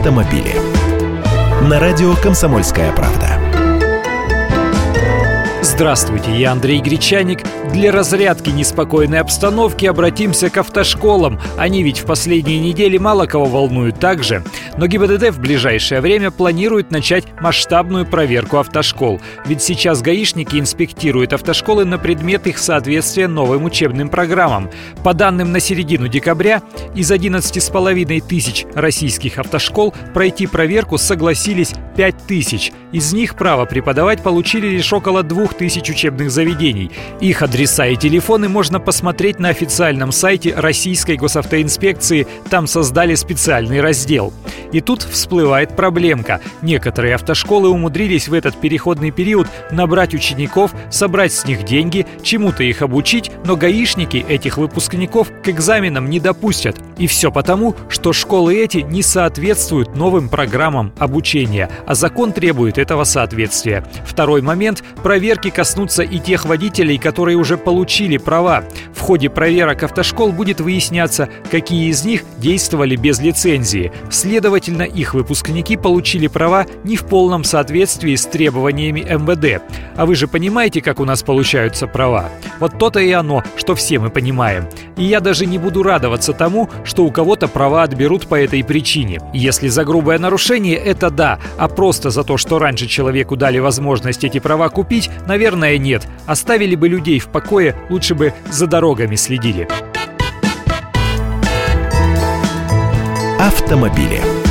автомобили. На радио «Комсомольская правда». Здравствуйте, я Андрей Гречаник. Для разрядки неспокойной обстановки обратимся к автошколам. Они ведь в последние недели мало кого волнуют также. Но ГИБДД в ближайшее время планирует начать масштабную проверку автошкол. Ведь сейчас гаишники инспектируют автошколы на предмет их соответствия новым учебным программам. По данным на середину декабря, из 11,5 тысяч российских автошкол пройти проверку согласились 5 тысяч. Из них право преподавать получили лишь около 2 тысяч учебных заведений. Их адреса и телефоны можно посмотреть на официальном сайте Российской госавтоинспекции. Там создали специальный раздел. И тут всплывает проблемка. Некоторые автошколы умудрились в этот переходный период набрать учеников, собрать с них деньги, чему-то их обучить, но гаишники этих выпускников к экзаменам не допустят. И все потому, что школы эти не соответствуют новым программам обучения, а закон требует этого соответствия. Второй момент – проверки коснутся и тех водителей, которые уже получили права. В ходе проверок автошкол будет выясняться, какие из них действовали без лицензии. Следовательно, их выпускники получили права не в полном соответствии с требованиями МВД. А вы же понимаете, как у нас получаются права? Вот то-то и оно, что все мы понимаем. И я даже не буду радоваться тому, что у кого-то права отберут по этой причине. Если за грубое нарушение, это да, а просто за то, что раньше человеку дали возможность эти права купить, наверное, нет. Оставили бы людей в покое, лучше бы за дорогами следили. Автомобили.